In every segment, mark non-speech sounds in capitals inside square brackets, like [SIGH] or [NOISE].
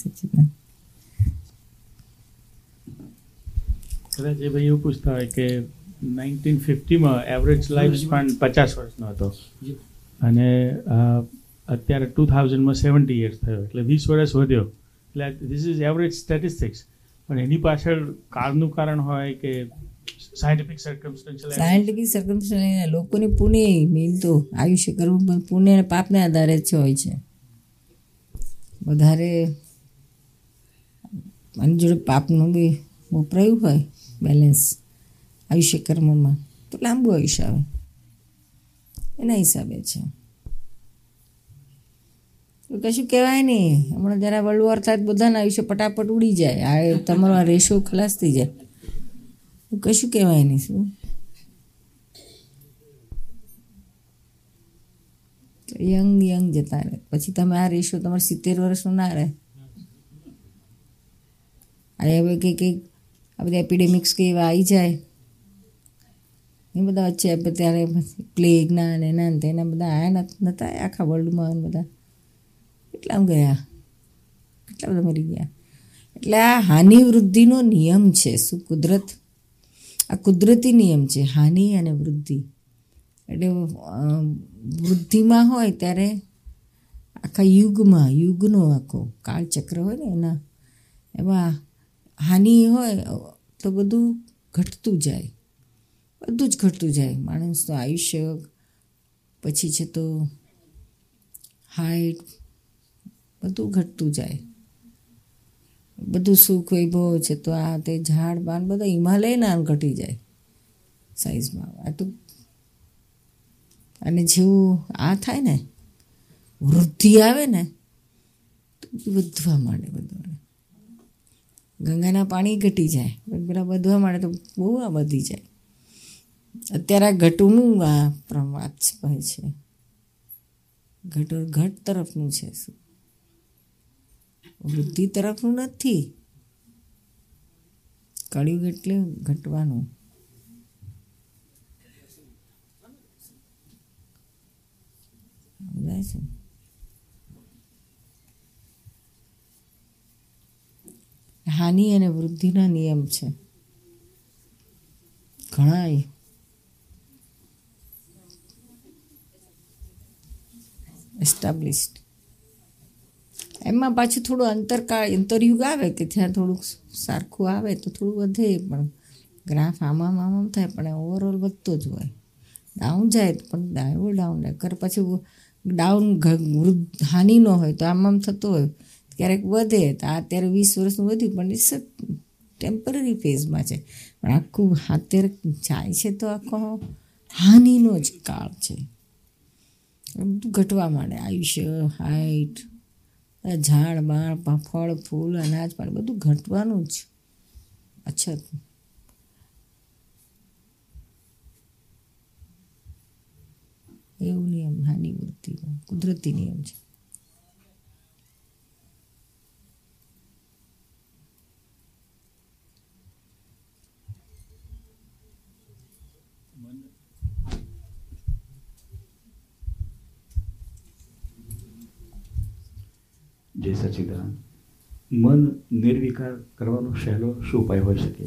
સચિદાન કદાચ એ ભાઈ એવું પૂછતા હોય કે નાઇન્ટીન ફિફ્ટીમાં એવરેજ લાઈફ સ્પાન પચાસ વર્ષનો હતો. અને અત્યારે ટુ થાઉઝન્ડમાં સેવન્ટી યર્સ થયો એટલે વીસ વર્ષ વધ્યો. એટલે ધીસ ઇઝ એવરેજ સ્ટેટિસ્ટિક્સ પણ એની પાછળ કાળનું કારણ હોય કે સાયન્ટિફિક સર્કમસ્ટન્શિયલ સાયન્ટિફિક સર્કમસ્ટન્શિયલ લોકોની પુણ્ય મેન તો આયુષ્ય કરવું પણ પુણ્ય અને પાપને આધારે જ હોય છે. વધારે આની જોડે પાપનું બી વપરાયું હોય બેલેન્સ આયુષ્ય કર્મમાં, તો લાંબુ આયુષ્ય આવે. એના હિસાબે છે. તો કશું કહેવાય નહીં. હમણાં જરા વર્લ્ડ વોર થાય બધાના આયુષ્ય પટાપટ ઉડી જાય. આ તમારો આ રેશો ખલાસ થઈ જાય. તો કશું કહેવાય નહીં શું? યંગ યંગ જતા રહે. પછી તમે આ રેશો તમારે સિત્તેર વર્ષનો ના રહે. આ હવે કંઈક કંઈક આ બધા એપિડેમિક્સ કે એવા આવી જાય. એ બધા વચ્ચે ત્યારે પ્લેગ ના ને એના ને તેના બધા આયા નતા આખા વર્લ્ડમાં બધા. કેટલા ગયા? કેટલા બધા મરી ગયા? એટલે આ હાનિ વૃદ્ધિનો નિયમ છે, શું કુદરત? આ કુદરતી નિયમ છે, હાનિ અને વૃદ્ધિ. એટલે વૃદ્ધિમાં હોય ત્યારે આખા યુગમાં, યુગનો આખો કાળચક્ર હોય ને એના એમાં હાનિ હોય, તો બધું ઘટતું જાય. બધું જ ઘટતું જાય. માણસનું આયુષ્ય, પછી છે તો હાઈટ બધું ઘટતું જાય. બધું સુખ વૈભવ છે તો આ તે ઝાડ, બાન બધા હિમાલયના ઘટી જાય સાઈઝમાં આ તો અને જેવું આ થાય ને, વૃદ્ધિ આવે ને, તો વધવા માંડે બધું. ગંગાના પાણી ઘટી જાય. પેલા વધવા માંડે તો બહુ આ વધી જાય. અત્યારે આ ઘટુનું આ પ્રવાદ છે. ઘટો ઘટ તરફનું છે શું? વૃદ્ધિ તરફનું નથી. કળિયુગ એટલે ઘટવાનું. સમજાય છે? હાનિ અને વૃદ્ધિના નિયમ છે. ઘણા એસ્ટાબ્લિશ્ડ એમાં પાછું થોડું અંતરકાળ અંતરયુગ આવે કે ત્યાં થોડુંક સારખું આવે તો થોડું વધે, પણ ગ્રાફ આમામ આમામ થાય, પણ ઓવરઓલ વધતો જ હોય. ડાઉન જાય પણ એવો ડાઉન કર પછી ડાઉન વૃદ્ધ હાનિ ન હોય તો આમામ આમ થતો હોય. ક્યારેક વધે તો અત્યારે વીસ વર્ષનું વધ્યું પણ ઇટ્સ ટેમ્પરરી ફેઝમાં છે. પણ આખું અત્યારે જાય છે તો આખો હાનિનો જ કાળ છે. બધું ઘટવા માંડે આયુષ્ય હાઈટ ઝાડ બાળ ફળ, ફૂલ, અનાજ, પાણી બધું ઘટવાનું જ અછત. એવું નિયમ હાનિ વૃત્તિનો કુદરતી નિયમ છે. જય સચિદાન. મન નિર્વિકાર કરવાનો સહેલો શું ઉપાય હોઈ શકે?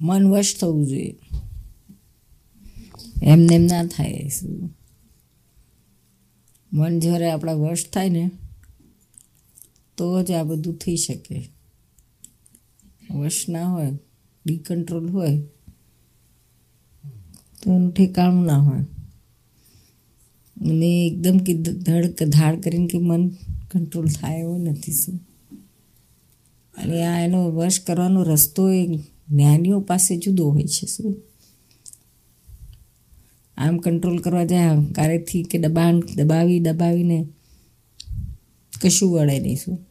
મન વશ થવું જોઈએ. એમને એમ ના થાય મન જ્યારે આપણા વશ થાય ને, તો જ આ બધું થઈ શકે. વશ ના હોય, ડીકન્ટ્રોલ હોય, તો એનું ઠેકાણું ના હોય. અને એકદમ કે ધડ ધાડ કરીને કે મન કંટ્રોલ થાય એવો નથી શું? અને આ એનો વશ કરવાનો રસ્તો એ જ્ઞાનીઓ પાસે જુદો હોય છે શું? આમ કંટ્રોલ કરવા જાય અહંકારેથી કે દબાણ, દબાવી, દબાવીને કશું વળે નહીં શું?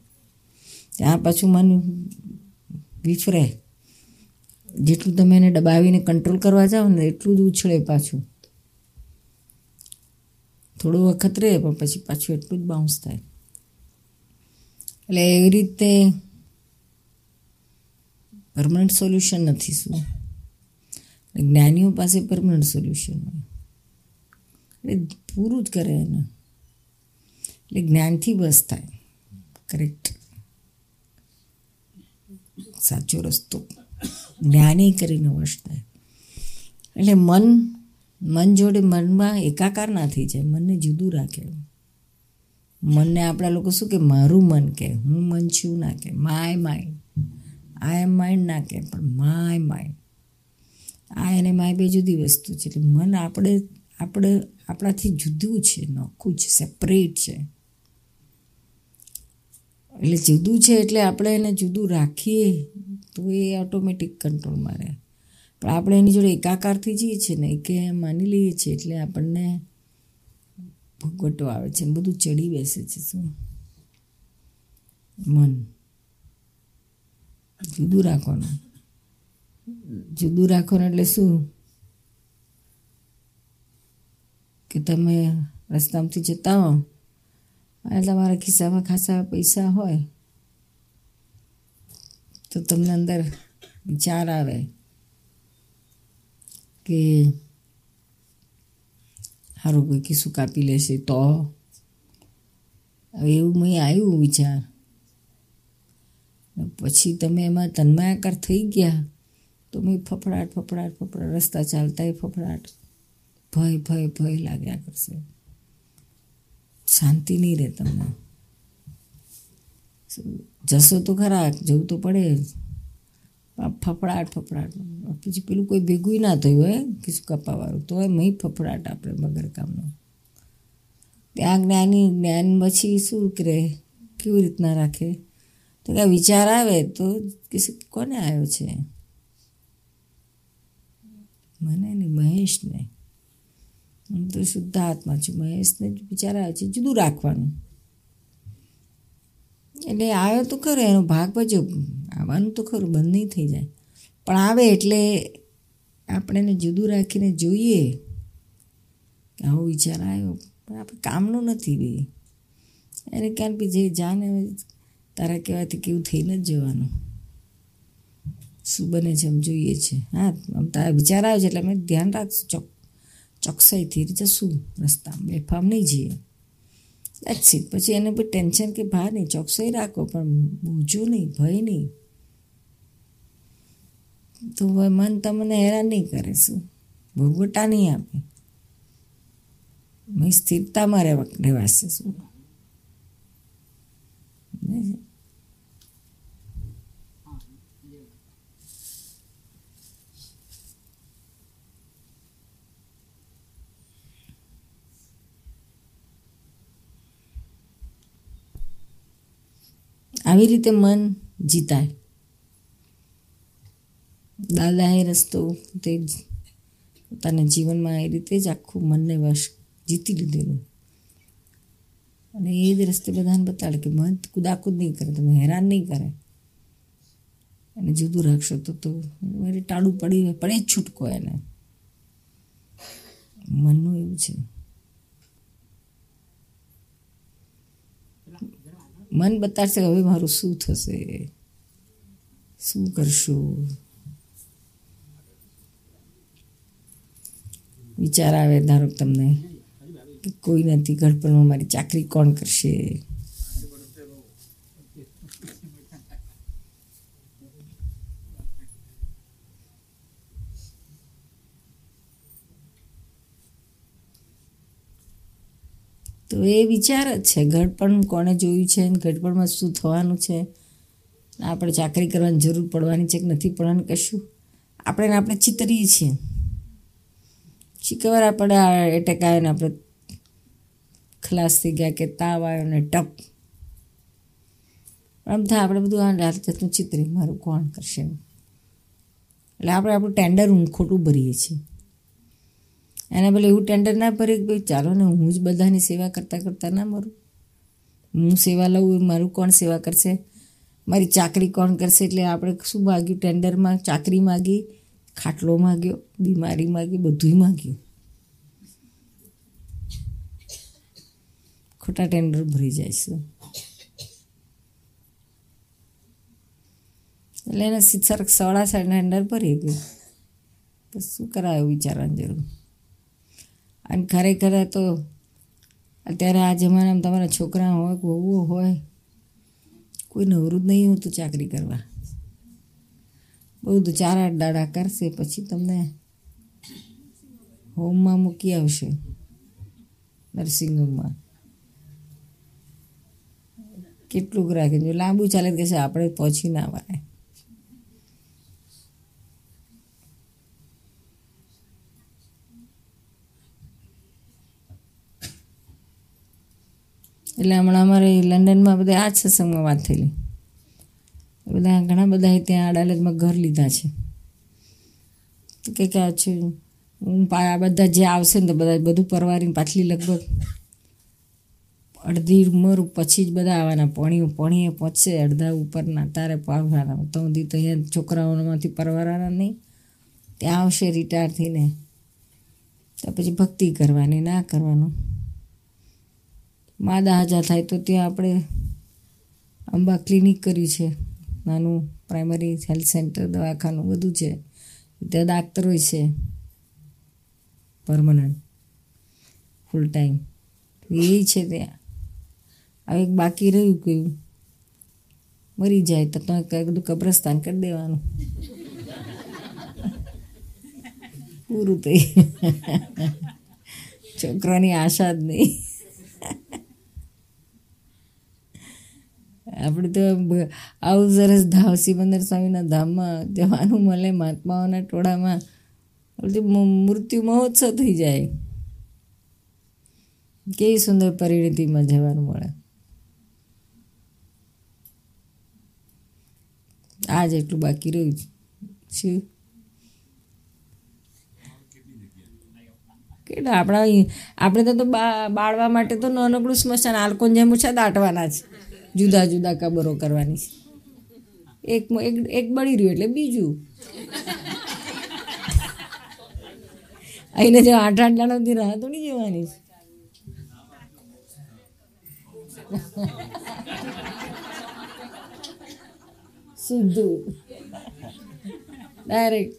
ત્યાં પાછું મન વિફરે. જેટલું તમે એને દબાવીને કંટ્રોલ કરવા જાઓ ને એટલું જ ઉછળે પાછું. થોડો વખત રહે પણ પછી પાછું એટલું જ બાઉન્સ થાય. એટલે એવી રીતે પરમનન્ટ સોલ્યુશન નથી શું? જ્ઞાનીઓ પાસે પરમનન્ટ સોલ્યુશન હોય. એટલે પૂરું જ કરે એને. એટલે જ્ઞાનથી બસ થાય. કરેક્ટ સાચો રસ્તો. જ્ઞાની કરીને વશ થાય. એટલે મન મન જોડે મનમાં એકાકાર ના થઈ જાય. મનને જુદું રાખે. મનને આપણા લોકો શું કે, મારું મન કે, હું મન છું ના કે my mind I am mind ના કે, પણ માય માઇન્ડ આ અને માય બે જુદી વસ્તુ છે. એટલે મન આપણે આપણે, આપણાથી જુદું છે, નોખું છે સેપરેટ છે. એટલે જુદું છે એટલે આપણે એને જુદું રાખીએ તો એ ઓટોમેટિક કંટ્રોલમાં રહે પણ આપણે એની જોડે એકાકારથી જઈએ છીએ ને કે માની લઈએ છીએ એટલે આપણને ભોગવટો આવે છે બધું ચડી બેસે છે શું? મન. જુદું રાખવાનું. જુદું રાખવાનું એટલે શું? કે તમે રસ્તામાંથી જતા હો, અને તમારા ખિસ્સામાં ખાસા પૈસા હોય, તો તમને અંદર વિચાર આવે કે સારું કોઈ કિસ્સું કાપી લેશે તો હવે એવું મેં આવ્યું વિચાર પછી તમે એમાં તન્માયાકાર થઈ ગયા તો મેં ફફડાટ ફફડાટ ફફડાટ રસ્તા ચાલતા એ ફફડાટ ભય ભય ભય લાગ્યા કરશે શાંતિ નહીં રહે તમને જશો તો ખરા જવું તો પડે ફફડાટ ફફડાટ. પછી પેલું કોઈ ભેગું ના થયું હોય કીશું કપાવાળું. તો એમ ફફડાટ આપણે વગર કામનો ત્યાં જ્ઞાની, જ્ઞાન પછી શું કરે? કેવી રીતના રાખે? તો કે વિચાર આવે તો કીશું કોને આવ્યો છે? મને નહીં, મહેશને. હું તો શુદ્ધ આત્મા છું. મહેશને વિચાર આવે છે, જુદું રાખવાનું. એટલે આવ્યો તો ખરો, એનો ભાગ ભજો આવવાનું તો ખરું, બંધ નહીં થઈ જાય. પણ આવે એટલે આપણે એને જુદું રાખીને જોઈએ. કે આવો વિચાર આવ્યો પણ આપણે કામનું નથી બી. એને ક્યાંક બી જે જાને તારા કહેવાથી કેવું થઈને જ જવાનું. શું બને છે એમ જોઈએ છે. હા, આમ તારા વિચાર આવે છે એટલે અમે ધ્યાન રાખશું. ચોક ચોકસાઈથી જશું રસ્તા બેફામ નહીં જઈએ. દેટ્સ પછી એને બી ટેન્શન કે ભાર નહીં, ચોકસાઈ રાખો, પણ બોજો નહીં, ભય નહીં. તો મન તમને હેરાન નહીં કરે શું? ભોગવટા નહીં આપે. સ્થિરતામાં રહેવાશે શું? આવી રીતે મન જીતાય. દાદાએ રસ્તો તે પોતાના જીવનમાં એ રીતે જ આખું મનને વશ જીતી લીધેલું. અને એ જ રસ્તે બધાને બતાડે કે મન કુદાકુદ નહીં કરે, તમે હેરાન નહીં કરે. અને જુદું રાખશો તો તો મારે ટાળું પડી પડે જ છૂટકો એને. મનનું એવું છે. મન બતાડશે હવે મારું શું થશે? શું કરશું? વિચાર આવે ધારો તમને કોઈ નથી ઘડપણમાં મારી ચાકરી કોણ કરશે? તો એ વિચાર જ છે. ઘડપણ કોણે જોયું છે ઘડપણમાં શું થવાનું છે? આપણે ચાકરી કરવાની જરૂર પડવાની છે કે નથી પડવાની કશું? આપણે આપણે ચિતરીએ છીએ. શીખવાર આપણે એટેક આવ્યો ને આપણે ખલાસ થઈ ગયા કે તાવ આવ્યો ને ટપ. આમ થાય આપણે બધું આ રાત જાતનું ચિતરી. મારું કોણ કરશે એટલે આપણે આપણું ટેન્ડર હું ખોટું ભરીએ છીએ. એને ભલે એવું ટેન્ડર ના ભરે કે ભાઈ ચાલો ને હું જ બધાની સેવા કરતાં કરતાં ના મરું. હું સેવા લઉં મારું કોણ સેવા કરશે? મારી ચાકરી કોણ કરશે? એટલે આપણે શું માગ્યું? ટેન્ડરમાં ચાકરી માગી, ખાટલો માગ્યો, બીમારી માગી બધું માગ્યું. ખોટા ટેન્ડર ભરી છે. એટલે એને સરક સળા ટેન્ડર ભરી ગયું તો શું કરાયું વિચારવાની જરૂર? અને ખરેખર તો અત્યારે આ જમાનામાં તમારા છોકરા હોય કે વહુઓ હોય કોઈ નવરું નહીં હોતું ચાકરી કરવા. તો ચાર આઠ દાડા કરશે, પછી તમને હોમમાં મૂકી આવશે નર્સિંગ હોમમાં કેટલું રાખે. જો લાંબુ ચાલે તો કહેશે, આપણે પહોંચી ના વળાય એટલે હમણાં અમારે લંડનમાં બધા આ જ સત્સંગમાં વાત થયેલી. બધા ઘણા બધા ત્યાં અડાલતમાં ઘર લીધા છે. તો કે કે છે, હું આ બધા જે આવશે ને તો બધા બધું પરવારીને પાછલી લગભગ અડધી ઉંમર પછી જ બધા આવવાના. પોણીઓ પણીએ પહોંચશે અડધા ઉપરના, તારે પાવવાના તો સુધી તો અહીંયા છોકરાઓમાંથી પરવારાના નહીં. ત્યાં આવશે રિટાયર થઈને. તો પછી ભક્તિ કરવાની, ના કરવાનું. માદા હાજા થાય તો ત્યાં આપણે અંબા ક્લિનિક કર્યું છે. નાનું પ્રાઇમરી હેલ્થ સેન્ટર દવાખાનું, બધું છે. ત્યાં ડાક્ટરો છે. પરમનન્ટ ફૂલ ટાઈમ એ છે ત્યાં. હવે એક બાકી રહ્યું કયું મરી જાય તો તમે બધું કબ્રસ્તાન કરી દેવાનું. પૂરું થઈ. [LAUGHS] છોકરાની આશા જ નહીં. આપણે તો આવું સરસ ધામ સિમંદર સ્વામીના ધામમાં જવાનું મળે મહાત્માઓના ટોળામાં મૃત્યુ મહોત્સવ થઈ જાય કેવી સુંદર પરિણતિમાં જવાનું મળે આ એટલું બાકી રહ્યું છે. કેટલા આપણા આપણે તો બાળવા માટે તો નાનકડું સ્મશાન આલકોન જેમ ઓછા દાટવાના છે જુદા જુદા કબરો કરવાની. છે એક એક બળી રહ્યું એટલે બીજું. અહીંને જો આઠ આઠ જણા સુધી રાહ થોડી જવાની છે. સીધું ડાયરેક્ટ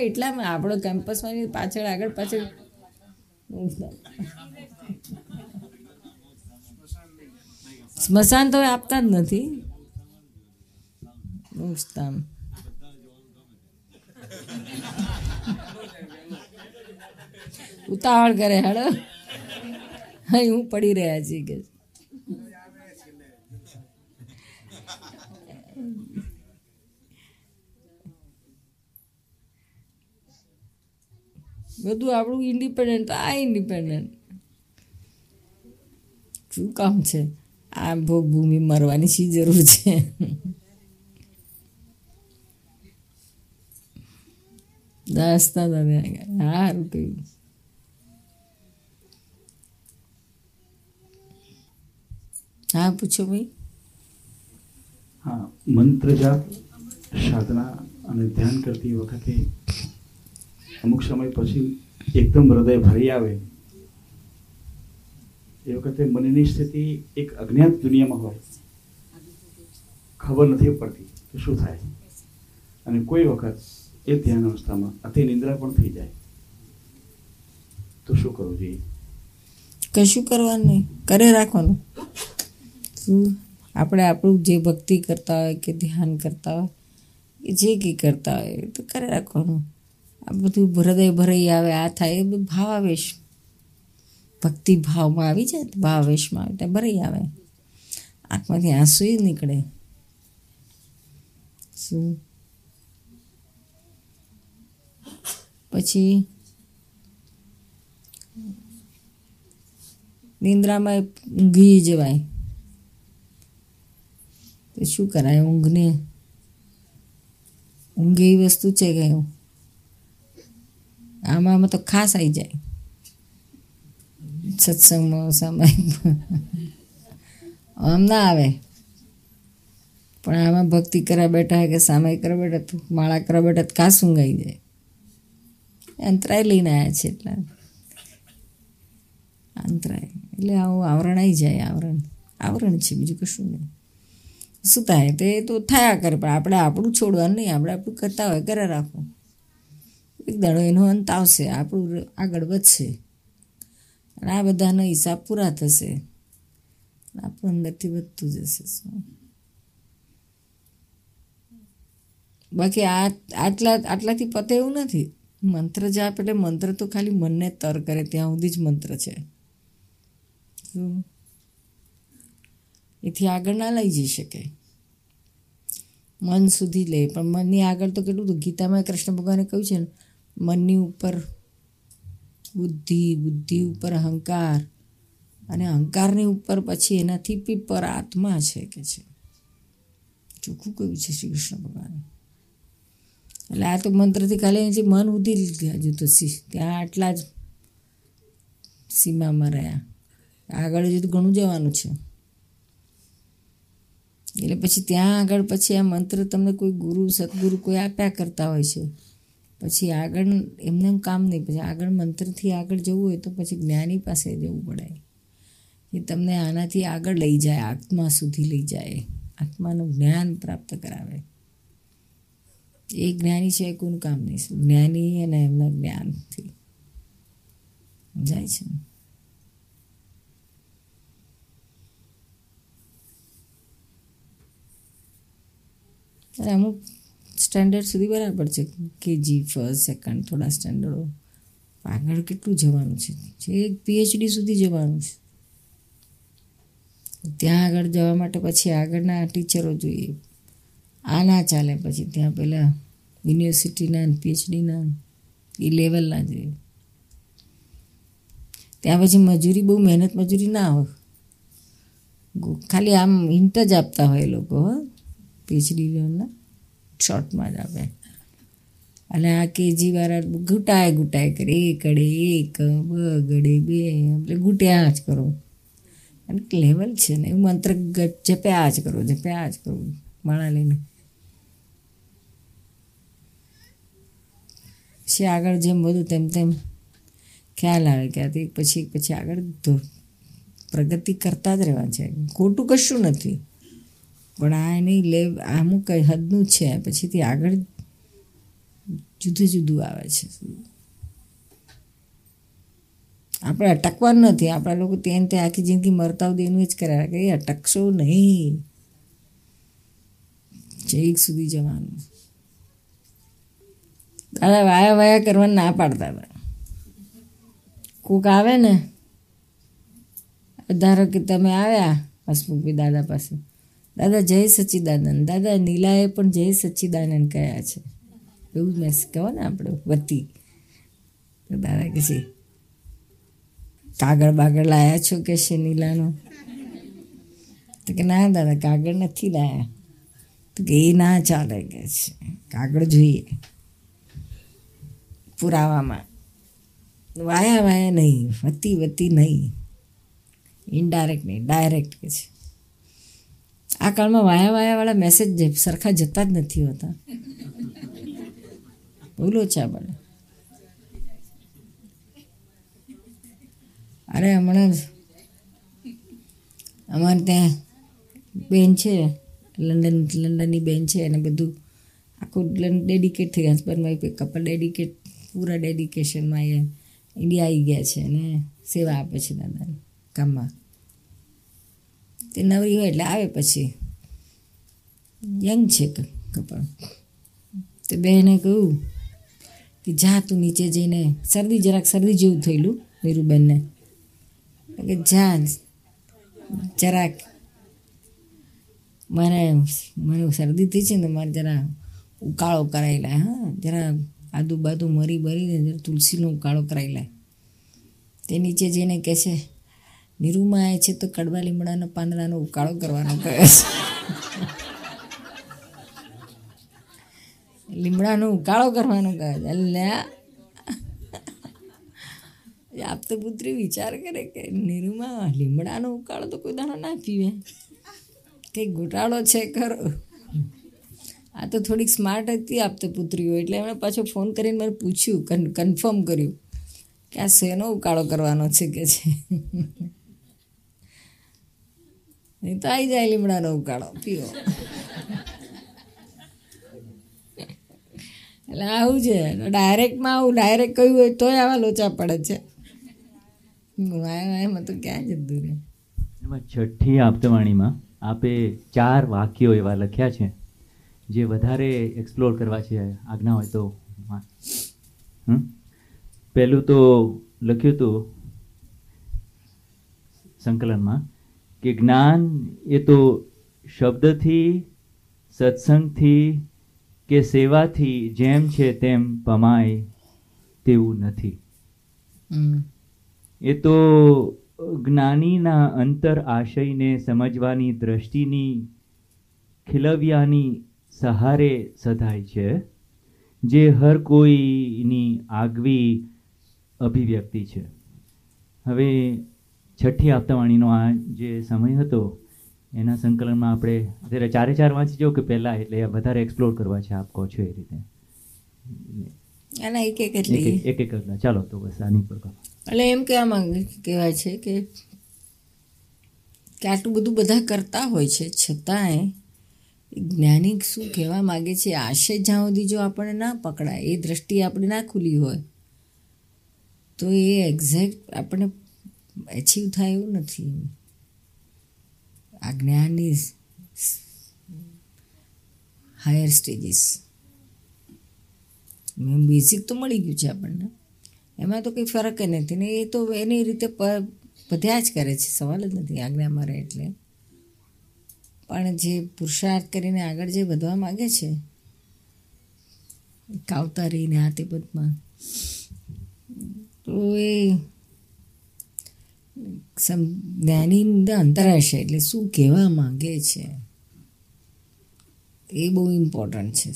એટલામાં આપણો કેમ્પસમાં પાછળ આગળ પાછળ. સ્મશાન તો આપતા જ નથી. મુસ્તામ ઉતાવળ કરે, હેડો. અહીં હું પડી રહ્યા છીએ કે. બધું આપણું ઇન્ડિપેન્ડન્ટ આ ઇન્ડિપેન્ડન્ટ શું કામ છે? આ ભોગ ભૂમિ મરવાની શી જરૂર છે? દાસતા દાદા સારું કહ્યું હા, પૂછો ભાઈ. હા, મંત્ર જાપ, સાધના અને ધ્યાન કરતી વખતે અમુક સમય પછી એકદમ હૃદય ભરી આવે. એ વખતે મનની સ્થિતિ એક અજ્ઞાત દુનિયામાં હોય. ખબર નથી પડતી કે શું થાય. અને કોઈ વખત એ ધ્યાન અવસ્થામાં અતિ નિંદ્રા પણ થઈ જાય. તો શું કરવું જોઈએ? કશું કરવાનું નહીં. કરે રાખવાનું. આપણે આપણું જે ભક્તિ કરતા હોય કે ધ્યાન કરતા હોય કે જે કંઈ કરતા હોય તો કરે રાખવાનું. આ બધું હૃદય ભરાઈ આવે, આ થાય, એ બધું ભાવાવેશ ભક્તિ ભાવમાં આવી જાય તો ભાવાવેશમાં આવે એટલે ભરાઈ આવે. આંખમાંથી આંસુ નીકળે. શું? પછી નિંદ્રામાં ઊંઘી જવાય. તો શું કરાય? ઊંઘને. ઊંઘ એવી વસ્તુ છે કે આમાં તો ખાસ આવી જાય. સત્સંગમાં સમય આમ ના આવે પણ આમાં ભક્તિ કરવા બેઠા કે સામાય કરવા બેઠા તો માળા કરવા બેઠા તો કાં ઊંઘ જાય અંતરાય લઈને આવ્યા છે એટલા અંતરાય એટલે આવું આવરણ આવી જાય આવરણ આવરણ છે બીજું કશું નહીં શું થાય તો એ તો થયા કરે પણ આપણે આપણું છોડવાનું નહીં આપણે આપણું કરતા હોય કરે રાખવું એક દાડો એનો અંત આવશે આપણું આગળ વધશે અને આ બધાનો હિસાબ પૂરા થશે. આપણું અંદરથી વધતું જશે શું બાકી આ, આટલા, આટલાથી પતે એવું નથી. મંત્ર જાપ એટલે મંત્ર તો ખાલી મનને તર કરે, ત્યાં સુધી જ મંત્ર છે? એથી આગળ ના લઈ જઈ શકે. મન સુધી લે. પણ મનની આગળ તો કેટલું ગીતામાં કૃષ્ણ ભગવાને કહ્યું છે ને, મનની ઉપર બુદ્ધિ બુદ્ધિ ઉપર અહંકાર અને અહંકારની ઉપર પછી એનાથી પીપર આત્મા છે કે છે. ચોખ્ખું કહ્યું છે શ્રી કૃષ્ણ ભગવાને? એટલે આ તો મંત્રથી ખાલી મન ઉધી લીધા હજુ તો ત્યાં આટલા જ સીમામાં રહ્યા. આગળ હજુ ઘણું જવાનું છે. એટલે પછી ત્યાં આગળ પછી આ મંત્ર તમને કોઈ ગુરુ, સદગુરુ કોઈ આપ્યા કરતા હોય છે? પછી આગળ એમને એમ કામ નહીં. પછી આગળ મંત્રથી આગળ જવું હોય તો પછી જ્ઞાની પાસે જવું પડે. એ તમને આનાથી આગળ લઈ જાય, આત્મા સુધી લઈ જાય. આત્માનું જ્ઞાન પ્રાપ્ત કરાવે. એ જ્ઞાની છે કોનું કામ નહીં. જ્ઞાની અને એમના જ્ઞાનથી. જાય છે? અમુક સ્ટેન્ડર્ડ સુધી બરાબર છે. કે જી ફર્સ્ટ, સેકન્ડ, થોડા સ્ટેન્ડર્ડો. આગળ કેટલું જવાનું છે? જે પીએચડી સુધી જવાનું છે. ત્યાં આગળ જવા માટે પછી આગળના ટીચરો જોઈએ. આ ના ચાલે પછી ત્યાં પહેલાં યુનિવર્સિટીના પીએચડીના એ લેવલના જોઈએ. ત્યાં પછી મજૂરી, બહુ મહેનત મજૂરી ના હોય. ખાલી આમ હિન્ટ જ આપતા હોય એ લોકો પીએચડી લેવલના શોર્ટમાં જ આપે અને આ કેજી વાળા ઘૂંટાય ઘૂંટાય કરે. એક અડે એક બ ગડે બે, એટલે ઘૂંટ્યા જ કરો. અને લેવલ છે ને, એવું મંત્ર જપ્યા જ કરો જપ્યા જ કરો, માળા લઈને. પછી આગળ જેમ બધું તેમ તેમ ખ્યાલ આવે કે પછી પછી આગળ પ્રગતિ કરતા જ રહેવા છે. ખોટું કશું નથી. પણ આ એની લે, અમુક કંઈ હદનું છે, પછીથી આગળ જુદું જુદું આવે છે. આપણે અટકવાનું નથી, આપણા લોકો ત્યાં ત્યાં આખી જિંદગી મરતા એનું જ કર્યા કે અટકશો નહીં. છેક સુધી જવાનું. દાદા વાયા વાયા કરવાનું ના પાડતા હતા. કોક આવે ને? ધારો કે તમે આવ્યા હસમુખભાઈ દાદા પાસે. દાદા જય સચ્ચિદાનંદ દાદા નીલાએ પણ જય સચ્ચિદાનંદ કહ્યા છે. એવું મેં કહો ને આપણે વતી. દાદા કે છે, કાગળ બાગળ લાયા છો કે છે નીલાનો? તો કે, ના દાદા, કાગળ નથી લાયા. તો કે, એ ના ચાલે કે છે. કાગળ જોઈએ. પુરાવામાં. વાયા વાયા નહીં, વતી વતી નહીં. ઇનડાયરેક્ટ નહીં ડાયરેક્ટ કે છે. આ કાળમાં વાયા વાયાવાળા મેસેજ સરખા જતા જ નથી હોતા. બોલો આપણે અરે હમણાં અમારે ત્યાં બેન છે, લંડન, લંડનની બેન છે અને બધું આખું ડેડિકેટ થઈ હસબન્ડ વાઈફ કપલ ડેડિકેટ પૂરા ડેડિકેશનમાં એ ઇન્ડિયા આવી ગયા છે અને સેવા આપે છે દાદાને કામમાં તે નવરી હોય એટલે આવે પછી. યંગ છે કપડ તો બેને કહ્યું કે જા તું નીચે જઈને. શરદી જરાક શરદી જેવું થયેલું નીરુબેનને કે જા જરાક. મને મને શરદી થઈ છે ને, મારે જરા ઉકાળો કરાવી લે હા. જરા આદુ બાદુ મરી બરીને જરા તુલસીનો ઉકાળો કરાવી લે તે નીચે જઈને કહે છે નીરુમાં આવે છે તો કડવા લીમડાના પાંદડાનો ઉકાળો કરવાનો કહે છે. લીમડાનો ઉકાળો કરવાનો કહે છે. અલ્યા. આપ તો પુત્રી વિચાર કરે કે નીરુમાં, લીમડાનો ઉકાળો તો કોઈ દાણો ના પીવે. કંઈક ઘોટાળો છે ખરો. આ તો થોડીક સ્માર્ટ હતી આપતો પુત્રીઓ, એટલે એમણે પાછો ફોન કરીને મને પૂછ્યું કન કન્ફર્મ કર્યું કે આ શેનો ઉકાળો કરવાનો છે કે છે? નહીં તો આવી જાય લીમડાનો ઉકાળો પીવો એટલે આવું છે ડાયરેક્ટમાં આવું ડાયરેક્ટ કહ્યું હોય તોય આવા લોચા પડે છે વાયમાં તો ક્યાં જતું રહે એમાં છઠ્ઠી આપતવાણીમાં આપે ચાર વાક્યો એવા લખ્યા છે જે વધારે એક્સપ્લોર કરવા છે આજ્ઞા હોય તો? પહેલું તો લખ્યું હતું સંકલનમાં કે જ્ઞાન એ તો શબ્દથી સત્સંગથી કે સેવાથી જેમ છે તેમ પમાય તેવું નથી. એ તો જ્ઞાનીના અંતર આશયને સમજવાની દ્રષ્ટિની ખીલવ્યાની સહારે સધાય છે જે હર કોઈની આગવી અભિવ્યક્તિ છે. હવે છઠ્ઠી આપતાવાણીનો આ જે સમય હતો એના સંકલનમાં આપણે અત્યારે ચારે ચાર વાંચી જાઓ કે પહેલાં એટલે વધારે એક્સપ્લોર કરવા છે આપ કહો છો એ રીતે. આના એક એક એટલી એક- એક ચાલો તો બસ આની પર એટલે એમ કહેવા માંગે કહેવાય છે કે કે આટલું બધું બધા કરતા હોય છે. છતાંય જ્ઞાની શું કહેવા માગે છે? આશય જ્યાં સુધી જો આપણને ના પકડાય એ દ્રષ્ટિ આપણે ના ખુલી હોય તો એ એક્ઝેક્ટ આપણે એચીવ થાય એવું નથી. આ જ્ઞાનની હાયર સ્ટેજીસ બેઝિક તો મળી ગયું છે આપણને. એમાં તો કંઈ ફરક જ નથી ને એ તો એની રીતે બધ્યા જ કરે છે. સવાલ જ નથી આજ્ઞા મારે એટલે. પણ જે પુરુષાર્થ કરીને આગળ જે વધવા માગે છે, કાવતારીને આ તે તો એ સમ જ્ઞાની અંતરાશે એટલે શું કહેવા માંગે છે? એ બહુ ઇમ્પોર્ટન્ટ છે.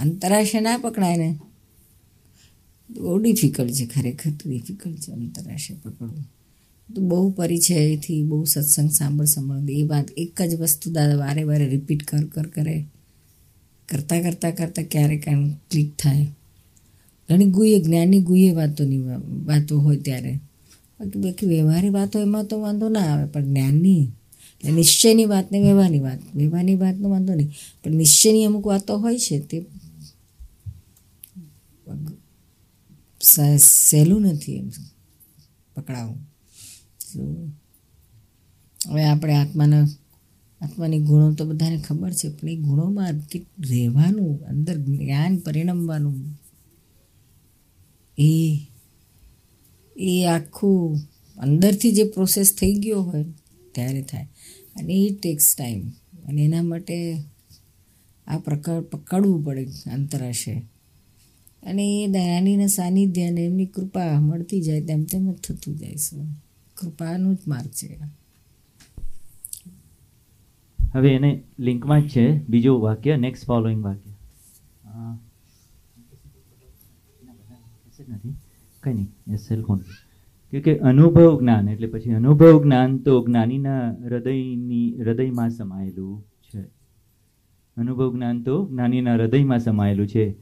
અંતરાશે ના પકડાય ને? બહુ ડિફિકલ્ટ છે, ખરેખર તો ડિફિકલ્ટ છે અંતરાશે પકડવું. તો બહુ પરિચયથી, બહુ સત્સંગ સાંભળ સાંભળ એ વાત એક જ વસ્તુ દાદા વારે વારે રિપીટ કર કર, કરે. કરતાં કરતાં કરતાં ક્યારેક આમ ક્લિક થાય. ઘણી ગુહ્ય, જ્ઞાની ગુહ્ય વાતોની વાતો હોય ત્યારે. બાકી બાકી વ્યવહારની વાતો એમાં તો વાંધો ના આવે, પણ જ્ઞાનની. એટલે નિશ્ચયની વાત ને વ્યવહારની વાત. વ્યવહારની વાતનો વાંધો નહીં. પણ નિશ્ચયની અમુક વાતો હોય છે તે સહેલું નથી એમ. પકડાવું. હવે આપણે આત્માના, આત્માની ગુણો તો બધાને ખબર છે, પણ એ ગુણોમાં રહેવાનું, અંદર જ્ઞાન પરિણમવાનું, એ એ આખું અંદરથી જે પ્રોસેસ થઈ ગયો હોય ત્યારે થાય. અને એ ટેક્સ ટાઈમ અને એના માટે આ પ્રકાર પકડવું પડે અંતરાશે અને એ દયાનીના સાનિધ્ય અને એમની કૃપા મળતી જાય તેમ તેમ જ થતું જાય છે. કૃપાનો જ માર્ગ છે. હવે એને લિંકમાં જ છે બીજું વાક્ય નેક્સ્ટ ફોલોઈંગ વાક્ય. નથી. કંઈ નહીં? એ સેલ ફોન કે કે અનુભવ જ્ઞાન, એટલે પછી અનુભવ જ્ઞાન તો જ્ઞાનીના હૃદયની, હૃદયમાં સમાયેલું છે. અનુભવ જ્ઞાન તો જ્ઞાનીના હૃદયમાં સમાયેલું છે.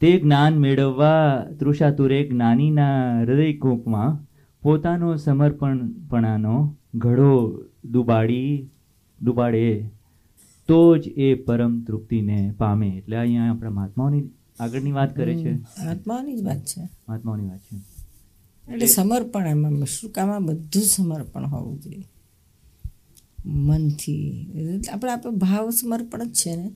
તે જ્ઞાન મેળવવા તૃષાતુરે જ્ઞાનીના હૃદય કૂપમાં પોતાનો સમર્પણપણાનો ઘડો ડુબાડી ડુબાડે તો જ એ પરમ તૃપ્તિને પામે. એટલે અહીંયા આપણા મહાત્માઓની આગળની વાત કરે છે. આત્માની જ વાત છે. મહાત્માઓની વાત છે. એટલે સમર્પણ એમાં શુકામાં બધું સમર્પણ હોવું જોઈએ. મનથી. આપણે આપણે ભાવ સમર્પણ જ છે ને.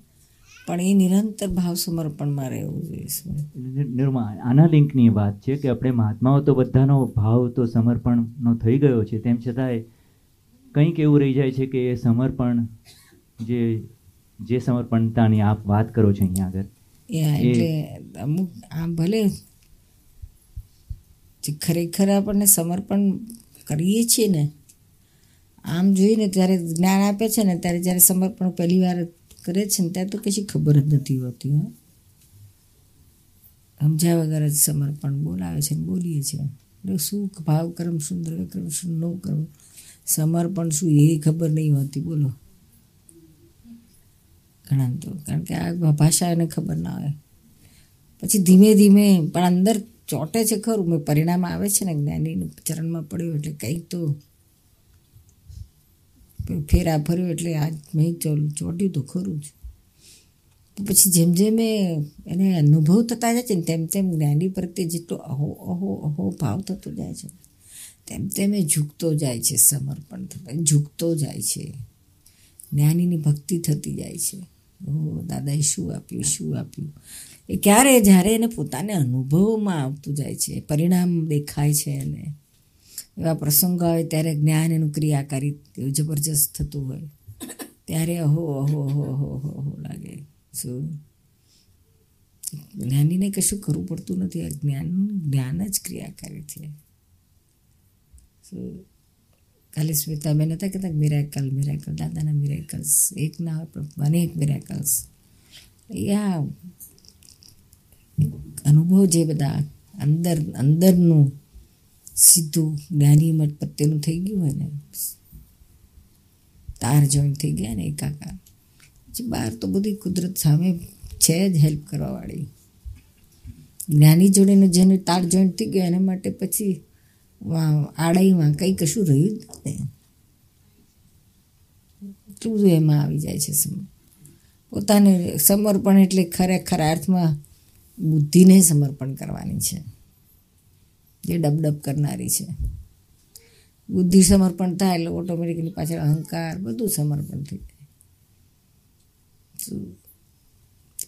પણ એ નિરંતર ભાવ સમર્પણમાં રહેવું જોઈએ નિર્માણ. નિર્મા આના લિંકની વાત છે કે આપણે મહાત્માઓ તો બધાનો ભાવ તો સમર્પણનો થઈ ગયો છે. તેમ છતાંય કંઈક એવું રહી જાય છે કે એ સમર્પણ જે જે સમર્પણતાની આપ વાત કરો છો અહીંયા આગળ. એટલે અમુક આમ ભલે જે ખરેખર આપણને સમર્પણ કરીએ છીએ ને આમ જોઈને ત્યારે જ્ઞાન આપે છે ને ત્યારે જ્યારે સમર્પણ પહેલી વાર કરે છે ને ત્યારે તો કશી ખબર જ નથી હોતી હા. સમજ્યા વગર જ સમર્પણ બોલાવે છે ને બોલીએ છીએ. એટલે શું ભાવ કર્મ શું દ્રવ્ય કર્મ શું ન કર્મ સમર્પણ શું એ ખબર નહીં હોતી બોલો. ઘણા તો કારણ કે આ ભાષા એને ખબર ના હોય. પછી ધીમે ધીમે, પણ અંદર ચોટે છે ખરું, મેં પરિણામ આવે છે ને જ્ઞાનીનું ચરણમાં પડ્યું એટલે કંઈક તો ફેરા ફર્યો એટલે આ મેં ચોલું ચોટ્યું તો ખરું જ. પછી જેમ જેમ એને અનુભવ થતા જાય છે ને, તેમ તેમ જ્ઞાની પ્રત્યે જેટલો અહો અહો અહો ભાવ થતો જાય છે તેમ તેમ એ ઝૂકતો જાય છે, સમર્પણ થતા, ઝૂકતો જાય છે. જ્ઞાનીની ભક્તિ થતી જાય છે. ઓ દાદાએ શું આપ્યું શું આપ્યું? એ ક્યારે જ્યારે એને પોતાને અનુભવમાં આવતું જાય છે, પરિણામ દેખાય છે એને. એવા પ્રસંગો આવે ત્યારે જ્ઞાન એનું ક્રિયાકારી જબરજસ્ત થતું હોય. ત્યારે અહો અહો અહો અહો અહો લાગે. શું? જ્ઞાનીને કશું કરવું પડતું નથી. જ્ઞાન જ્ઞાન જ ક્રિયાકારી છે. શું? કાલે સ્મિતાબેન હતા કહેતા મિરેકલ મિરાકલ દાદાના મિરેકલ્સ એક ના હોય પણ અનેક મિરાકલ્સ યા અનુભવ જે બધા અંદર અંદરનું સીધું જ્ઞાની મઠ પ્રત્યેનું થઈ ગયું હોય ને તાર જોઈન્ટ થઈ ગયા ને એકાકાર પછી બહાર તો બધી કુદરત સામે છે જ હેલ્પ કરવાવાળી જ્ઞાની જોડેનું જેને તાર જોઈન્ટ થઈ ગયો એના માટે પછી આડાઈમાં કંઈ કશું રહ્યું જ નથી બધું એમાં આવી જાય છે પોતાને સમર્પણ એટલે ખરેખર અર્થમાં બુદ્ધિને સમર્પણ કરવાની છે. જે ડબડબ કરનારી છે. બુદ્ધિ સમર્પણ થાય, એટલે ઓટોમેટિકલી પાછળ અહંકાર, બધું સમર્પણ થઈ જાય.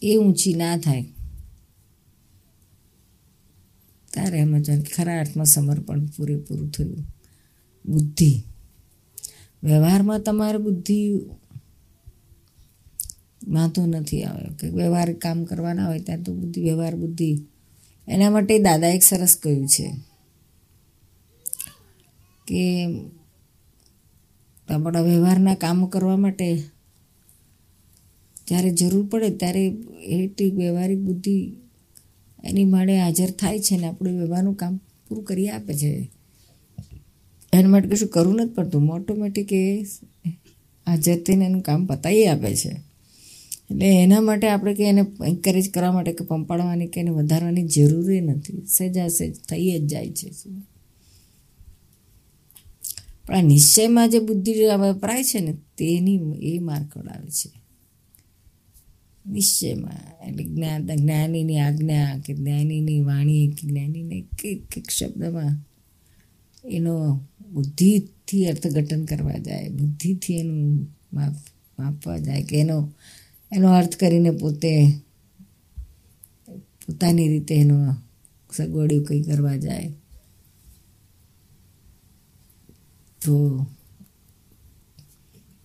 એ ઊંચી ના થાય. એમ જ ખરા અર્થમાં સમર્પણ પૂરેપૂરું થયું. બુદ્ધિ. વ્યવહારમાં તમારે બુદ્ધિ વાંધો નથી આવે. કે વ્યવહારિક કામ કરવાના હોય ત્યાં તો બુદ્ધિ, વ્યવહાર, બુદ્ધિ. એના માટે દાદા એક સરસ કહ્યું છે કે આપણા વ્યવહારના કામો કરવા માટે જ્યારે જરૂર પડે ત્યારે એટલી વ્યવહારિક બુદ્ધિ એની માળે હાજર થાય છે ને આપણું વ્યવહારનું કામ પૂરું કરી આપે છે. એના માટે કશું કરવું નથી પડતું. ઓટોમેટિક એ હાજર થઈને એનું કામ પતાવી આપે છે. એટલે એના માટે આપણે કે એને એન્કરેજ કરવા માટે કે પંપાડવાની કે એને વધારવાની જરૂરી નથી. સહેજા સહેજ થઈ જ જાય છે. શું પણ આ નિશ્ચયમાં જે બુદ્ધિ વપરાય છે ને તેની એ માર્કડ આવે છે. નિશ્ચયમાં. એટલે જ્ઞાન, જ્ઞાનીની આજ્ઞા કે જ્ઞાનીની વાણી કે જ્ઞાનીને એક શબ્દમાં એનો બુદ્ધિથી અર્થઘટન કરવા જાય, બુદ્ધિથી એનું માપ, માપવા જાય કે એનો એનો અર્થ કરીને પોતે, પોતાની રીતે એનો સગવડિયું કંઈ કરવા જાય. તો